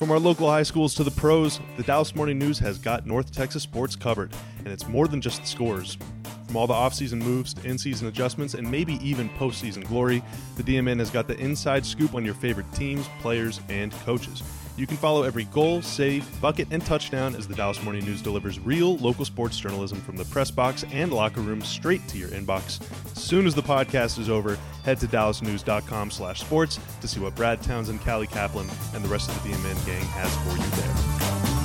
From our local high schools to the pros, the Dallas Morning News has got North Texas sports covered, and it's more than just the scores. From all the offseason moves to in season adjustments and maybe even postseason glory, the DMN has got the inside scoop on your favorite teams, players, and coaches. You can follow every goal, save, bucket, and touchdown as the Dallas Morning News delivers real local sports journalism from the press box and locker room straight to your inbox. As soon as the podcast is over, head to dallasnews.com slash sports to see what Brad Townsend, Callie Caplan, and the rest of the DMN gang has for you there.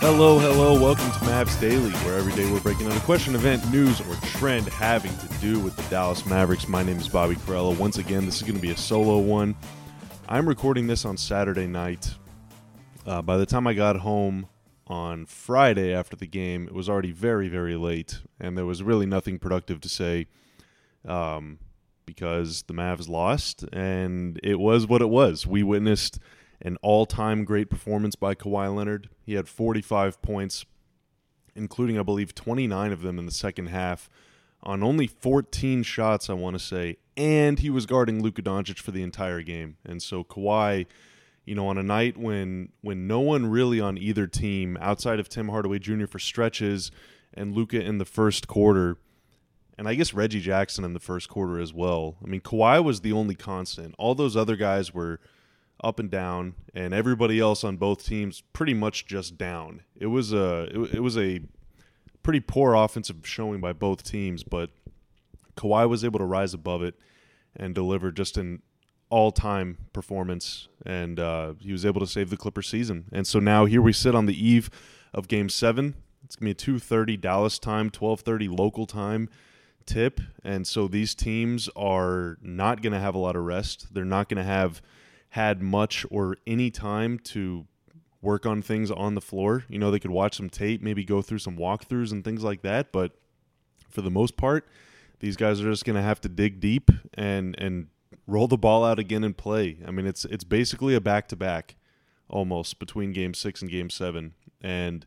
Hello, hello, welcome to Mavs Daily, where every day we're breaking down a question, event, news, or trend having to do with the Dallas Mavericks. My name is Bobby Karalla. Once again, this is going to be a solo one. I'm recording this on Saturday night. Uh, by the time I got home on Friday after the game, it was already very, very late, and there was really nothing productive to say um, because the Mavs lost, and it was what it was. We witnessed an all time great performance by Kawhi Leonard. He had 45 points, including, I believe, 29 of them in the second half on only 14 shots, I want to say. And he was guarding Luka Doncic for the entire game. And so Kawhi, you know, on a night when when no one really on either team outside of Tim Hardaway Jr. for stretches and Luka in the first quarter, and I guess Reggie Jackson in the first quarter as well. I mean, Kawhi was the only constant. All those other guys were up and down, and everybody else on both teams pretty much just down. It was a it, it was a pretty poor offensive showing by both teams, but Kawhi was able to rise above it and deliver just an all-time performance, and uh, he was able to save the Clipper season. And so now here we sit on the eve of Game Seven. It's gonna be a two thirty Dallas time, twelve thirty local time tip, and so these teams are not gonna have a lot of rest. They're not gonna have had much or any time to work on things on the floor. You know, they could watch some tape, maybe go through some walkthroughs and things like that, but for the most part, these guys are just going to have to dig deep and and roll the ball out again and play. I mean, it's it's basically a back-to-back almost between game 6 and game 7. And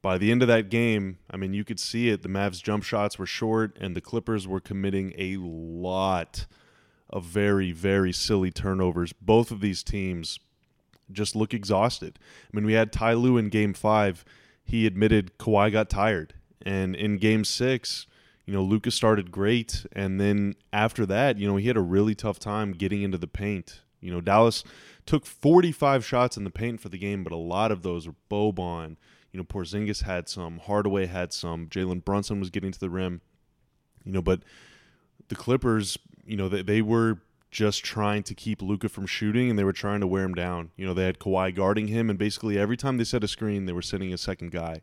by the end of that game, I mean, you could see it. The Mavs jump shots were short and the Clippers were committing a lot of very, very silly turnovers. Both of these teams just look exhausted. I mean, we had Ty Lue in game five. He admitted Kawhi got tired. And in game six, you know, Lucas started great. And then after that, you know, he had a really tough time getting into the paint. You know, Dallas took 45 shots in the paint for the game, but a lot of those were Boban. You know, Porzingis had some, Hardaway had some, Jalen Brunson was getting to the rim. You know, but the Clippers, you know, they, they were just trying to keep Luka from shooting and they were trying to wear him down. You know, they had Kawhi guarding him and basically every time they set a screen, they were sending a second guy.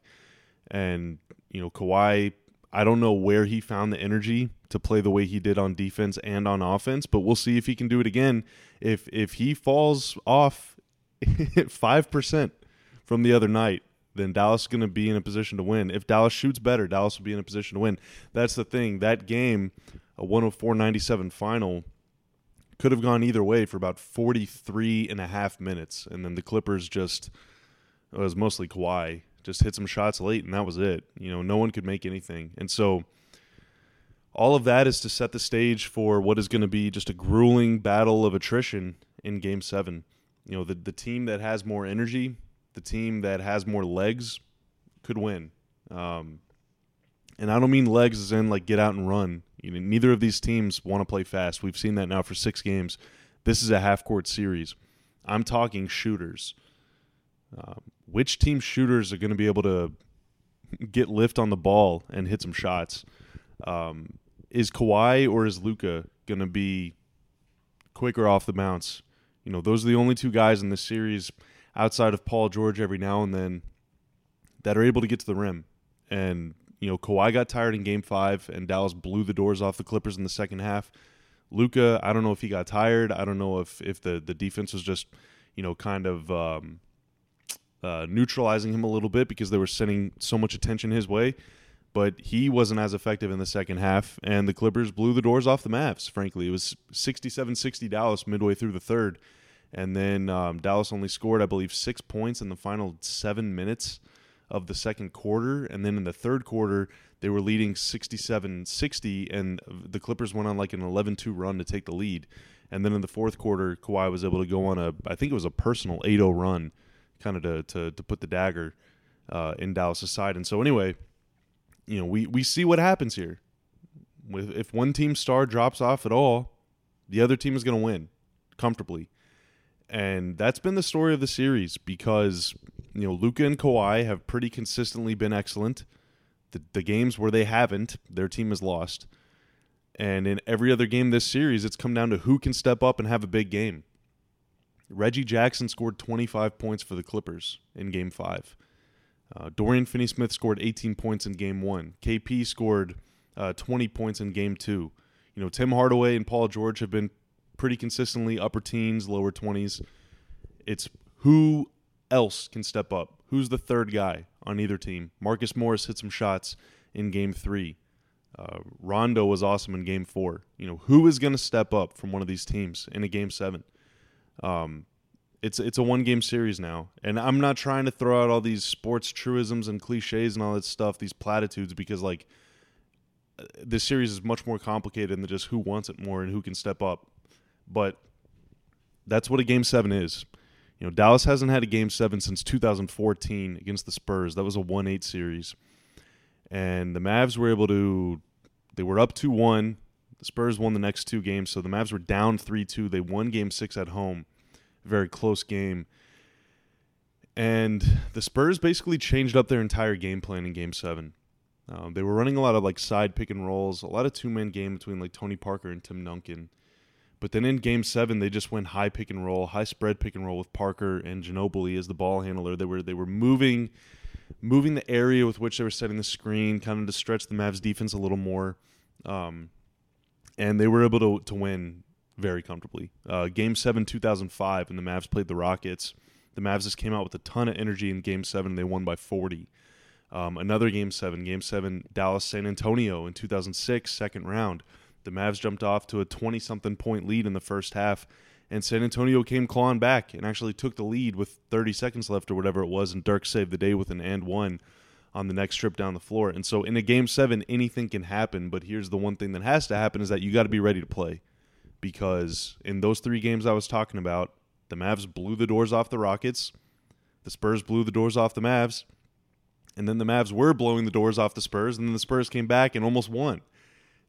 And, you know, Kawhi, I don't know where he found the energy to play the way he did on defense and on offense, but we'll see if he can do it again. If if he falls off 5% from the other night, then Dallas is going to be in a position to win. If Dallas shoots better, Dallas will be in a position to win. That's the thing. That game, a 104-97 final, could have gone either way for about 43 and a half minutes. And then the Clippers just, it was mostly Kawhi, just hit some shots late, and that was it. You know, no one could make anything. And so all of that is to set the stage for what is going to be just a grueling battle of attrition in game seven. You know, the, the team that has more energy, the team that has more legs could win. Um, and I don't mean legs as in like get out and run. You know, neither of these teams want to play fast. We've seen that now for six games. This is a half court series. I'm talking shooters. Um, which team shooters are going to be able to get lift on the ball and hit some shots? Um, is Kawhi or is Luka going to be quicker off the bounce? You know, those are the only two guys in this series outside of Paul George every now and then that are able to get to the rim. And you know, Kawhi got tired in game five, and Dallas blew the doors off the Clippers in the second half. Luka, I don't know if he got tired. I don't know if if the the defense was just, you know, kind of um, uh, neutralizing him a little bit because they were sending so much attention his way. But he wasn't as effective in the second half, and the Clippers blew the doors off the Mavs. Frankly, it was 67-60 Dallas midway through the third, and then um, Dallas only scored, I believe, six points in the final seven minutes of the second quarter. And then in the third quarter, they were leading 67 60, and the Clippers went on like an 11 2 run to take the lead. And then in the fourth quarter, Kawhi was able to go on a, I think it was a personal 8 0 run, kind of to, to, to put the dagger uh, in Dallas' side. And so, anyway, you know, we, we see what happens here. With, if one team star drops off at all, the other team is going to win comfortably. And that's been the story of the series because, you know, Luka and Kawhi have pretty consistently been excellent. The, the games where they haven't, their team has lost. And in every other game this series, it's come down to who can step up and have a big game. Reggie Jackson scored 25 points for the Clippers in game five. Uh, Dorian Finney Smith scored 18 points in game one. KP scored uh, 20 points in game two. You know, Tim Hardaway and Paul George have been pretty consistently upper teens, lower 20s. It's who else can step up? Who's the third guy on either team? Marcus Morris hit some shots in game three. Uh, Rondo was awesome in game four. You know, who is going to step up from one of these teams in a game seven? Um, it's it's a one game series now, and I'm not trying to throw out all these sports truisms and cliches and all that stuff, these platitudes, because like this series is much more complicated than just who wants it more and who can step up. But that's what a game seven is. You know, Dallas hasn't had a game seven since 2014 against the Spurs. That was a 1 8 series. And the Mavs were able to, they were up 2 1. The Spurs won the next two games. So the Mavs were down 3 2. They won game six at home. Very close game. And the Spurs basically changed up their entire game plan in game seven. Um, they were running a lot of like side pick and rolls, a lot of two man game between like Tony Parker and Tim Duncan. But then in game seven, they just went high pick and roll, high spread pick and roll with Parker and Ginobili as the ball handler. They were they were moving moving the area with which they were setting the screen, kind of to stretch the Mavs defense a little more. Um, and they were able to to win very comfortably. Uh, game seven, 2005, and the Mavs played the Rockets. The Mavs just came out with a ton of energy in game seven. They won by 40. Um, another game seven, game seven, Dallas San Antonio in 2006, second round. The Mavs jumped off to a 20 something point lead in the first half, and San Antonio came clawing back and actually took the lead with 30 seconds left or whatever it was, and Dirk saved the day with an and one on the next trip down the floor. And so in a game seven, anything can happen, but here's the one thing that has to happen is that you got to be ready to play. Because in those three games I was talking about, the Mavs blew the doors off the Rockets, the Spurs blew the doors off the Mavs, and then the Mavs were blowing the doors off the Spurs, and then the Spurs came back and almost won.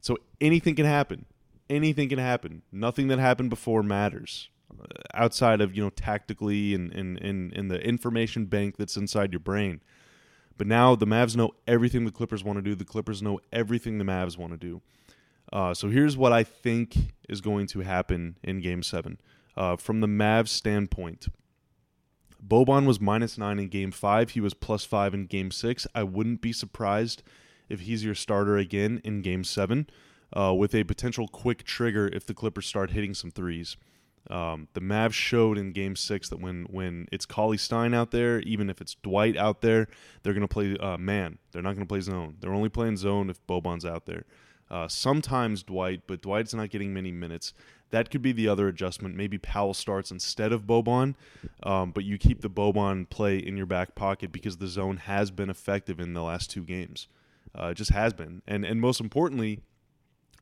So anything can happen. Anything can happen. Nothing that happened before matters. Uh, outside of, you know, tactically and in and, and the information bank that's inside your brain. But now the Mavs know everything the Clippers want to do. The Clippers know everything the Mavs want to do. Uh, so here's what I think is going to happen in Game 7. Uh, from the Mavs standpoint, Boban was minus nine in game five. He was plus five in game six. I wouldn't be surprised if he's your starter again in game seven uh, with a potential quick trigger if the Clippers start hitting some threes. Um, the Mavs showed in game six that when, when it's Cauley-Stein out there, even if it's Dwight out there, they're going to play uh, man. They're not going to play zone. They're only playing zone if Boban's out there. Uh, sometimes Dwight, but Dwight's not getting many minutes. That could be the other adjustment. Maybe Powell starts instead of Boban, um, but you keep the Boban play in your back pocket because the zone has been effective in the last two games. Uh, just has been, and and most importantly,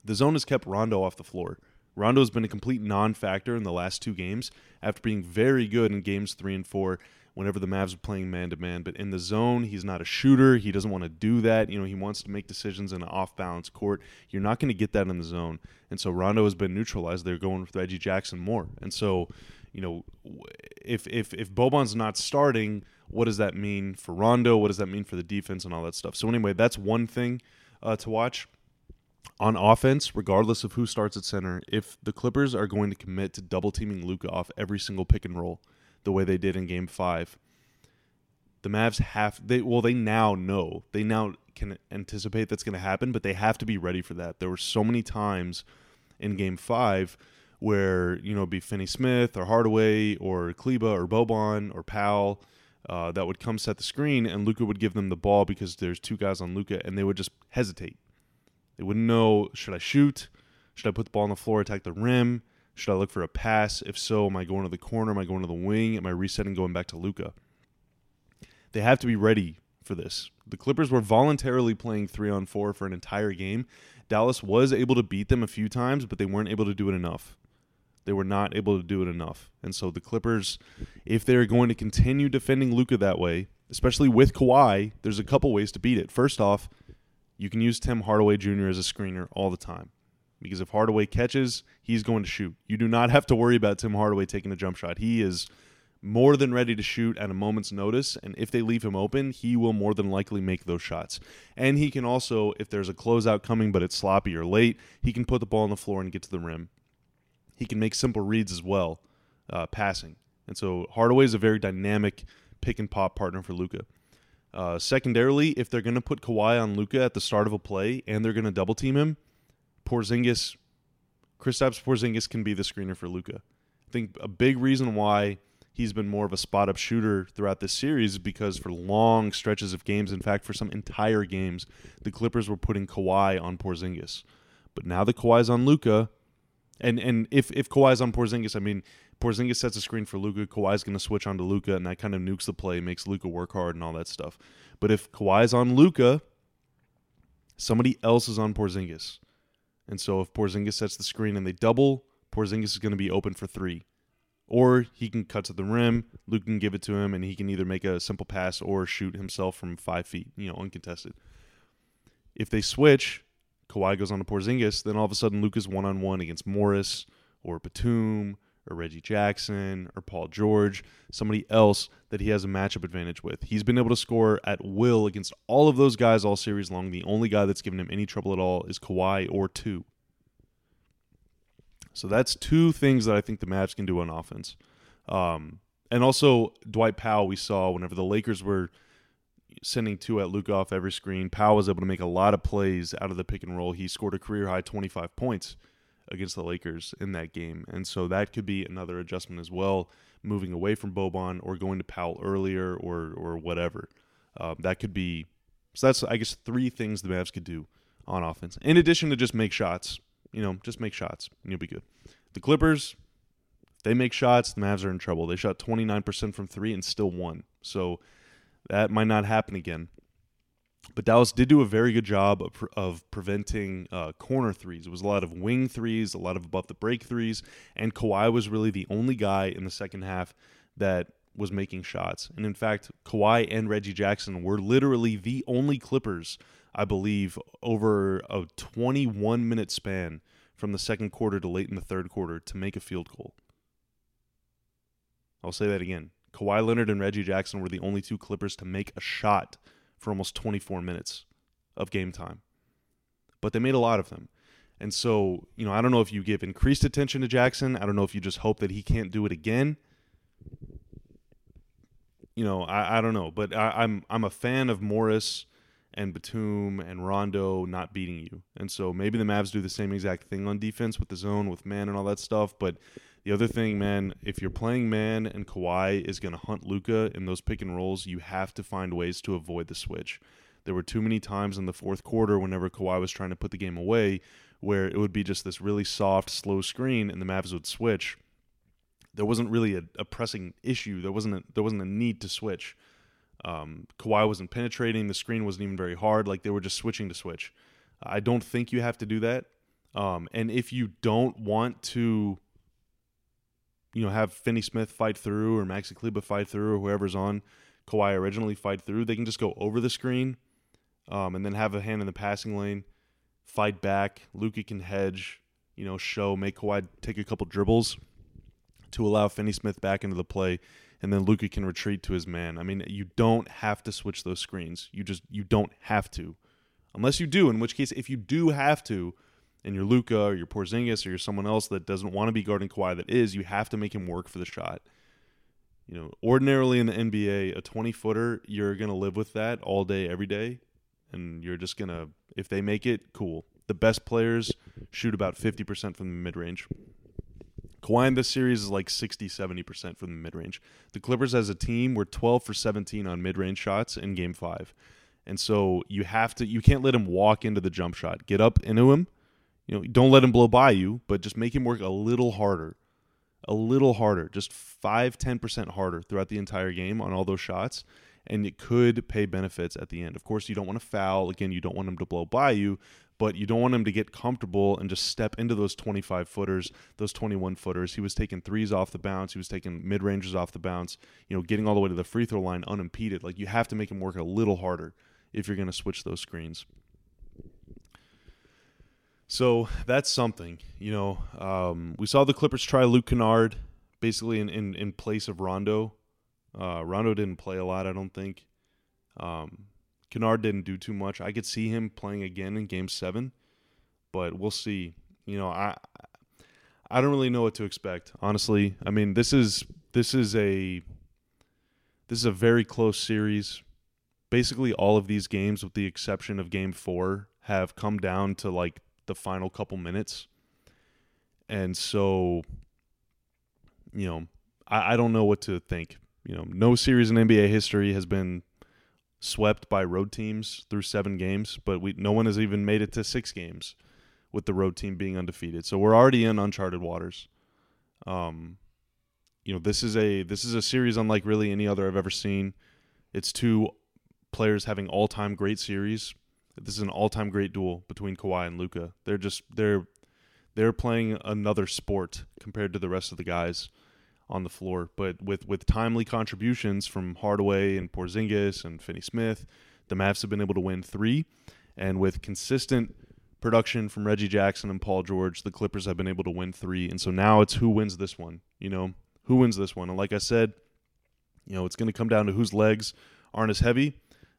the zone has kept Rondo off the floor. Rondo has been a complete non-factor in the last two games after being very good in games three and four whenever the Mavs are playing man to man. But in the zone, he's not a shooter. He doesn't want to do that. You know, he wants to make decisions in an off balance court. You're not going to get that in the zone. And so Rondo has been neutralized. They're going with Reggie Jackson more. And so, you know, if if if Boban's not starting, what does that mean for Rondo? What does that mean for the defense and all that stuff? So anyway, that's one thing uh, to watch on offense, regardless of who starts at center, if the Clippers are going to commit to double teaming Luka off every single pick and roll, the way they did in game five. The Mavs have they well they now know they now can anticipate that's going to happen, but they have to be ready for that. There were so many times in game five where you know be Finney Smith or Hardaway or Kleber or Boban or Powell uh, that would come set the screen, and Luka would give them the ball because there's two guys on Luka, and they would just hesitate. They wouldn't know should I shoot, should I put the ball on the floor, attack the rim, should I look for a pass? If so, am I going to the corner? Am I going to the wing? Am I resetting going back to Luka? They have to be ready for this. The Clippers were voluntarily playing three on four for an entire game. Dallas was able to beat them a few times, but they weren't able to do it enough. They were not able to do it enough. And so the Clippers, if they're going to continue defending Luka that way, especially with Kawhi, there's a couple ways to beat it. First off, you can use Tim Hardaway Jr. as a screener all the time. Because if Hardaway catches, he's going to shoot. You do not have to worry about Tim Hardaway taking a jump shot. He is more than ready to shoot at a moment's notice. And if they leave him open, he will more than likely make those shots. And he can also, if there's a closeout coming but it's sloppy or late, he can put the ball on the floor and get to the rim. He can make simple reads as well, uh, passing. And so Hardaway is a very dynamic pick and pop partner for Luka. Uh, secondarily, if they're going to put Kawhi on Luka at the start of a play and they're going to double team him, Porzingis, Kristaps Porzingis can be the screener for Luka. I think a big reason why he's been more of a spot up shooter throughout this series is because for long stretches of games, in fact, for some entire games, the Clippers were putting Kawhi on Porzingis. But now that Kawhi's on Luka, and and if if Kawhi's on Porzingis, I mean Porzingis sets a screen for Luka, Kawhi's going to switch onto Luka, and that kind of nukes the play, makes Luka work hard and all that stuff. But if Kawhi's on Luka, somebody else is on Porzingis. And so if Porzingis sets the screen and they double, Porzingis is going to be open for three. Or he can cut to the rim, Luka can give it to him, and he can either make a simple pass or shoot himself from five feet, you know, uncontested. If they switch, Kawhi goes on to Porzingis, then all of a sudden Luke is one on one against Morris or Batum or Reggie Jackson or Paul George, somebody else that he has a matchup advantage with. He's been able to score at will against all of those guys all series long. The only guy that's given him any trouble at all is Kawhi or two. So that's two things that I think the Mavs can do on offense. Um, and also Dwight Powell, we saw whenever the Lakers were sending two at Luke off every screen, Powell was able to make a lot of plays out of the pick and roll. He scored a career high 25 points against the Lakers in that game. And so that could be another adjustment as well, moving away from Boban or going to Powell earlier or or whatever. Uh, that could be so that's I guess three things the Mavs could do on offense. In addition to just make shots you know, just make shots and you'll be good. The Clippers, they make shots, the Mavs are in trouble. They shot 29% from three and still won. So that might not happen again. But Dallas did do a very good job of, of preventing uh, corner threes. It was a lot of wing threes, a lot of above the break threes, and Kawhi was really the only guy in the second half that was making shots. And in fact, Kawhi and Reggie Jackson were literally the only Clippers I believe, over a 21 minute span from the second quarter to late in the third quarter to make a field goal. I'll say that again. Kawhi Leonard and Reggie Jackson were the only two Clippers to make a shot for almost 24 minutes of game time. But they made a lot of them. And so, you know, I don't know if you give increased attention to Jackson. I don't know if you just hope that he can't do it again. You know, I, I don't know. But I, I'm I'm a fan of Morris and Batum and Rondo not beating you. And so maybe the Mavs do the same exact thing on defense with the zone, with man and all that stuff. But the other thing, man, if you're playing man and Kawhi is going to hunt Luka in those pick and rolls, you have to find ways to avoid the switch. There were too many times in the fourth quarter whenever Kawhi was trying to put the game away where it would be just this really soft, slow screen and the Mavs would switch. There wasn't really a, a pressing issue. There wasn't a, there wasn't a need to switch. Um, Kawhi wasn't penetrating. The screen wasn't even very hard. Like they were just switching to switch. I don't think you have to do that. Um, and if you don't want to, you know, have Finney Smith fight through or Maxi Kleber fight through or whoever's on Kawhi originally fight through, they can just go over the screen um, and then have a hand in the passing lane, fight back. Luka can hedge, you know, show, make Kawhi take a couple dribbles to allow Finney Smith back into the play and then Luka can retreat to his man. I mean, you don't have to switch those screens. You just you don't have to, unless you do. In which case, if you do have to, and you're Luka or you're Porzingis or you're someone else that doesn't want to be guarding Kawhi, that is, you have to make him work for the shot. You know, ordinarily in the NBA, a 20 footer, you're gonna live with that all day, every day, and you're just gonna if they make it, cool. The best players shoot about 50% from the mid range. Kawhi in this series is like 60, 70% from the mid range. The Clippers as a team were 12 for 17 on mid range shots in game five. And so you have to, you can't let him walk into the jump shot. Get up into him. You know, don't let him blow by you, but just make him work a little harder. A little harder, just 5, 10% harder throughout the entire game on all those shots. and it could pay benefits at the end. Of course, you don't want to foul. Again, you don't want them to blow by you, but you don't want him to get comfortable and just step into those 25 footers, those 21 footers. He was taking threes off the bounce. He was taking mid ranges off the bounce, you know, getting all the way to the free throw line unimpeded. Like you have to make him work a little harder if you're going to switch those screens. So that's something, you know. Um, we saw the Clippers try Luke Kennard basically in, in, in place of Rondo. Uh, Rondo didn't play a lot, I don't think. Um, Kennard didn't do too much. I could see him playing again in Game Seven, but we'll see. You know, I I don't really know what to expect. Honestly, I mean this is this is a this is a very close series. Basically, all of these games, with the exception of Game Four, have come down to like the final couple minutes, and so you know, I, I don't know what to think. You know, no series in NBA history has been swept by road teams through seven games, but we no one has even made it to six games with the road team being undefeated. So we're already in uncharted waters. Um, you know, this is a this is a series unlike really any other I've ever seen. It's two players having all time great series. This is an all time great duel between Kawhi and Luka. They're just they're they're playing another sport compared to the rest of the guys on the floor. But with with timely contributions from Hardaway and Porzingis and Finney Smith, the Mavs have been able to win three, and with consistent production from Reggie Jackson and Paul George, the Clippers have been able to win three. And so now it's who wins this one. You know, who wins this one? And like I said, you know, it's going to come down to whose legs aren't as heavy,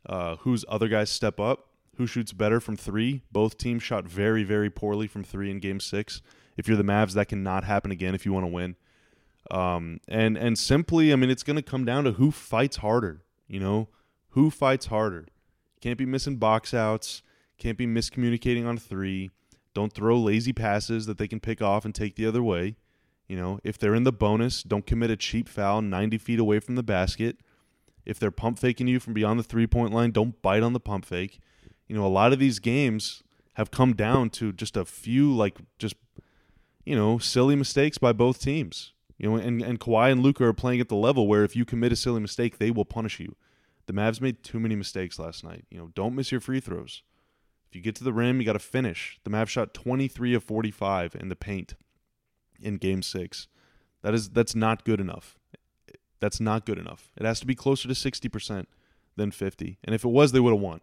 uh, whose other guys step up, who shoots better from three. Both teams shot very, very poorly from three in Game Six. If you're the Mavs, that cannot happen again if you want to win. Um, and and simply, I mean, it's going to come down to who fights harder. You know, who fights harder. Can't be missing box outs. Can't be miscommunicating on three. Don't throw lazy passes that they can pick off and take the other way. You know, if they're in the bonus, don't commit a cheap foul 90 feet away from the basket. If they're pump faking you from beyond the three point line, don't bite on the pump fake. You know, a lot of these games have come down to just a few, like, just, you know, silly mistakes by both teams. You know, and, and Kawhi and Luka are playing at the level where if you commit a silly mistake, they will punish you. The Mavs made too many mistakes last night. You know, don't miss your free throws. If you get to the rim, you got to finish. The Mavs shot 23 of 45 in the paint in game 6. That is that's not good enough. That's not good enough. It has to be closer to 60% than 50. And if it was, they would have won.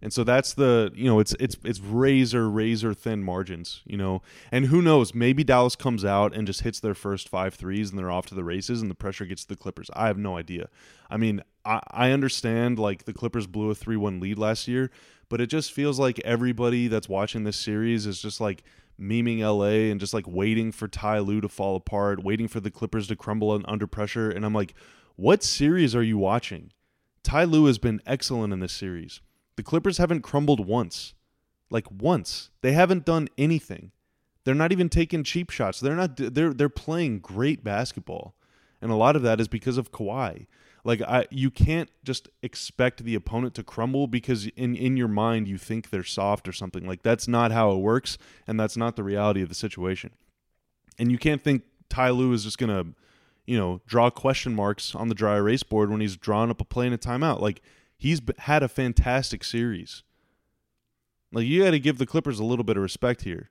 And so that's the you know it's it's it's razor razor thin margins you know? And who knows? Maybe Dallas comes out and just hits their first five threes and they're off to the races and the pressure gets to the Clippers. I have no idea. I mean I, I understand like the Clippers blew a three one lead last year but it just feels like everybody that's watching this series is just like memeing LA and just like waiting for Ty Lue to fall apart waiting for the Clippers to crumble under pressure. And I'm like what series are you watching? Ty Lue has been excellent in this series the Clippers haven't crumbled once. Like once. They haven't done anything. They're not even taking cheap shots. They're not they're they're playing great basketball. And a lot of that is because of Kawhi. Like I you can't just expect the opponent to crumble because in in your mind you think they're soft or something. Like that's not how it works and that's not the reality of the situation. And you can't think Ty Lue is just going to you know, draw question marks on the dry erase board when he's drawing up a play in a timeout. Like he's had a fantastic series. Like you got to give the Clippers a little bit of respect here.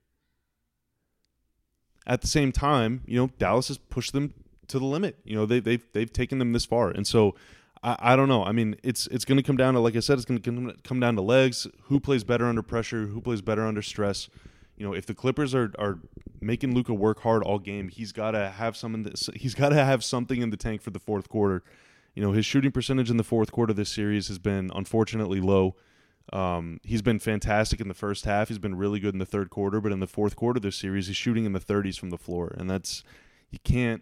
At the same time, you know Dallas has pushed them to the limit. You know they they've they've taken them this far, and so I, I don't know. I mean, it's it's going to come down to like I said, it's going to come down to legs. Who plays better under pressure? Who plays better under stress? You know, if the Clippers are are making Luka work hard all game, he's got to have some he's got to have something in the tank for the fourth quarter you know, his shooting percentage in the fourth quarter of this series has been unfortunately low. Um, he's been fantastic in the first half. He's been really good in the third quarter, but in the fourth quarter of this series, he's shooting in the 30s from the floor, and that's you can't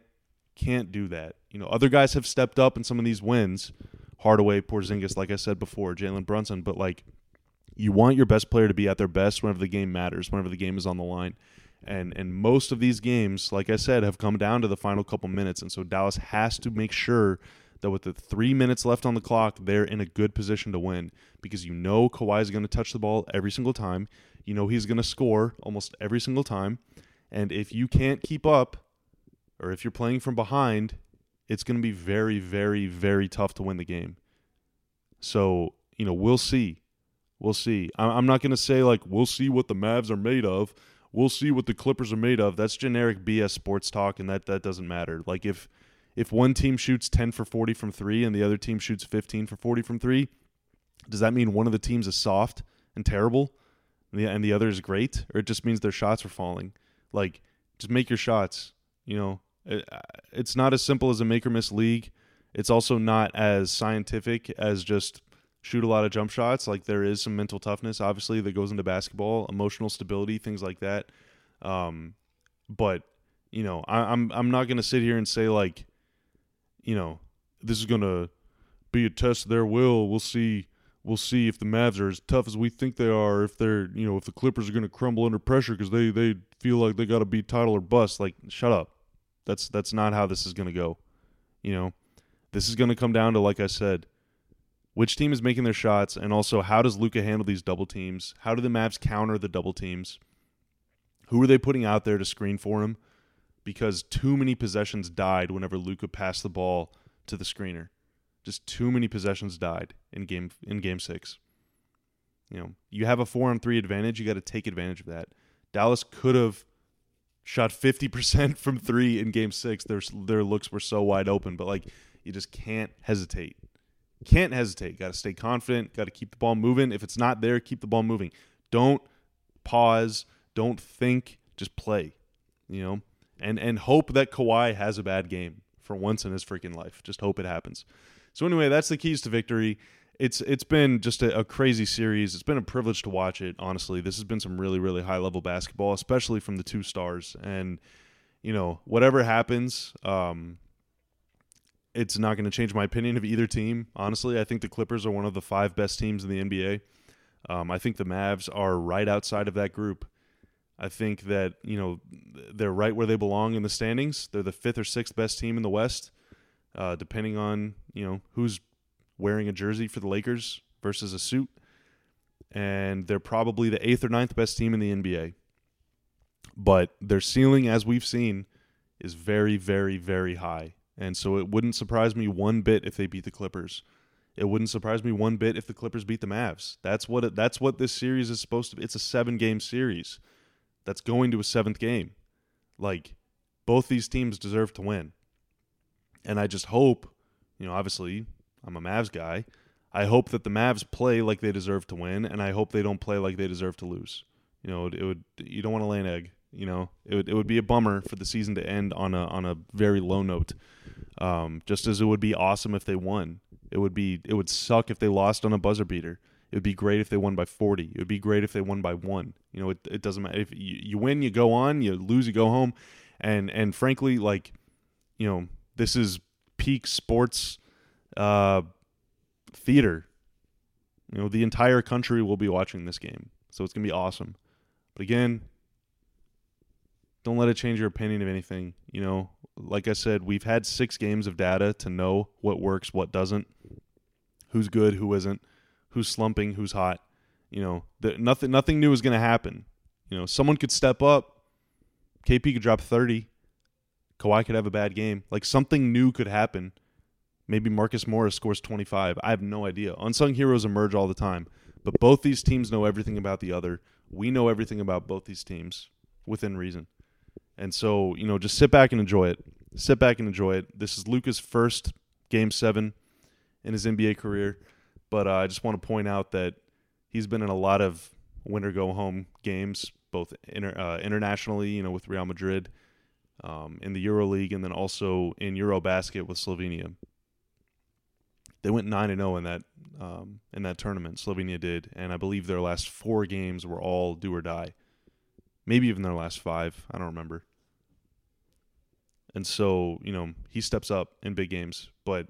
can't do that. You know, other guys have stepped up in some of these wins. Hardaway, Porzingis, like I said before, Jalen Brunson, but like you want your best player to be at their best whenever the game matters, whenever the game is on the line. And and most of these games, like I said, have come down to the final couple minutes, and so Dallas has to make sure that with the three minutes left on the clock, they're in a good position to win because you know Kawhi is going to touch the ball every single time. You know he's going to score almost every single time. And if you can't keep up, or if you're playing from behind, it's going to be very, very, very tough to win the game. So you know, we'll see. We'll see. I'm not going to say like we'll see what the Mavs are made of. We'll see what the Clippers are made of. That's generic BS sports talk, and that that doesn't matter. Like if if one team shoots 10 for 40 from three and the other team shoots 15 for 40 from three, does that mean one of the teams is soft and terrible, and the, and the other is great, or it just means their shots are falling? Like, just make your shots. You know, it, it's not as simple as a make or miss league. It's also not as scientific as just shoot a lot of jump shots. Like there is some mental toughness, obviously, that goes into basketball, emotional stability, things like that. Um, but you know, I, I'm I'm not gonna sit here and say like, you know, this is gonna be a test of their will. We'll see. We'll see if the Mavs are as tough as we think they are. If they're, you know, if the Clippers are going to crumble under pressure because they they feel like they got to be title or bust. Like, shut up. That's that's not how this is going to go. You know, this is going to come down to like I said, which team is making their shots, and also how does Luka handle these double teams? How do the Mavs counter the double teams? Who are they putting out there to screen for him? Because too many possessions died whenever Luka passed the ball to the screener. Just too many possessions died in game in game six. You know, you have a four on three advantage. You got to take advantage of that. Dallas could have shot fifty percent from three in game six. Their their looks were so wide open, but like you just can't hesitate. Can't hesitate. Got to stay confident. Got to keep the ball moving. If it's not there, keep the ball moving. Don't pause. Don't think. Just play. You know, and and hope that Kawhi has a bad game for once in his freaking life. Just hope it happens. So anyway, that's the keys to victory. It's it's been just a, a, crazy series. It's been a privilege to watch it. Honestly, this has been some really really high level basketball, especially from the two stars. And you know, whatever happens, um, it's not going to change my opinion of either team. Honestly, I think the Clippers are one of the five best teams in the NBA. Um, I think the Mavs are right outside of that group. I think that you know they're right where they belong in the standings. They're the fifth or sixth best team in the West, uh, depending on you know who's wearing a jersey for the Lakers versus a suit, and they're probably the eighth or ninth best team in the NBA. But their ceiling, as we've seen, is very, very, very high. And so it wouldn't surprise me one bit if they beat the Clippers. It wouldn't surprise me one bit if the Clippers beat the Mavs. That's what it, that's what this series is supposed to be. It's a 7-game series. That's going to a 7th game. Like both these teams deserve to win. And I just hope, you know, obviously I'm a Mavs guy. I hope that the Mavs play like they deserve to win and I hope they don't play like they deserve to lose. You know, it would you don't want to lay an egg. You know, it would, it would be a bummer for the season to end on a on a very low note. Um, just as it would be awesome if they won. It would be it would suck if they lost on a buzzer beater. It would be great if they won by 40. It would be great if they won by one. You know, it, it doesn't matter if you, you win, you go on. You lose, you go home. And and frankly, like, you know, this is peak sports uh, theater. You know, the entire country will be watching this game, so it's gonna be awesome. But again, don't let it change your opinion of anything. You know, like I said, we've had six games of data to know what works, what doesn't, who's good, who isn't, who's slumping, who's hot. You know, the, nothing nothing new is going to happen. You know, someone could step up. KP could drop 30. Kawhi could have a bad game. Like something new could happen. Maybe Marcus Morris scores 25. I have no idea. Unsung heroes emerge all the time. But both these teams know everything about the other. We know everything about both these teams within reason. And so, you know, just sit back and enjoy it. Sit back and enjoy it. This is Luka's first game seven in his NBA career. But uh, I just want to point out that he's been in a lot of winter go home games, both inter- uh, internationally, you know, with Real Madrid, um, in the Euro League, and then also in Eurobasket with Slovenia. They went nine and zero oh in that um, in that tournament. Slovenia did, and I believe their last four games were all do or die maybe even their last five. I don't remember. And so, you know, he steps up in big games, but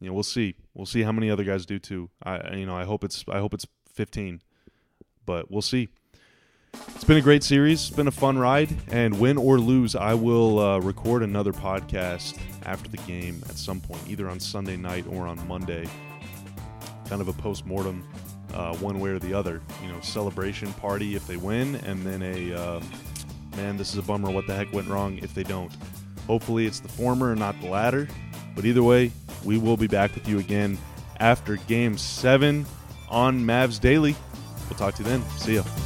you know, we'll see. We'll see how many other guys do too. I you know, I hope it's I hope it's 15. But we'll see. It's been a great series. It's been a fun ride, and win or lose, I will uh, record another podcast after the game at some point, either on Sunday night or on Monday. Kind of a post mortem uh, one way or the other. You know, celebration party if they win, and then a uh, man, this is a bummer. What the heck went wrong if they don't? Hopefully, it's the former and not the latter. But either way, we will be back with you again after Game Seven on Mavs Daily. We'll talk to you then. See ya.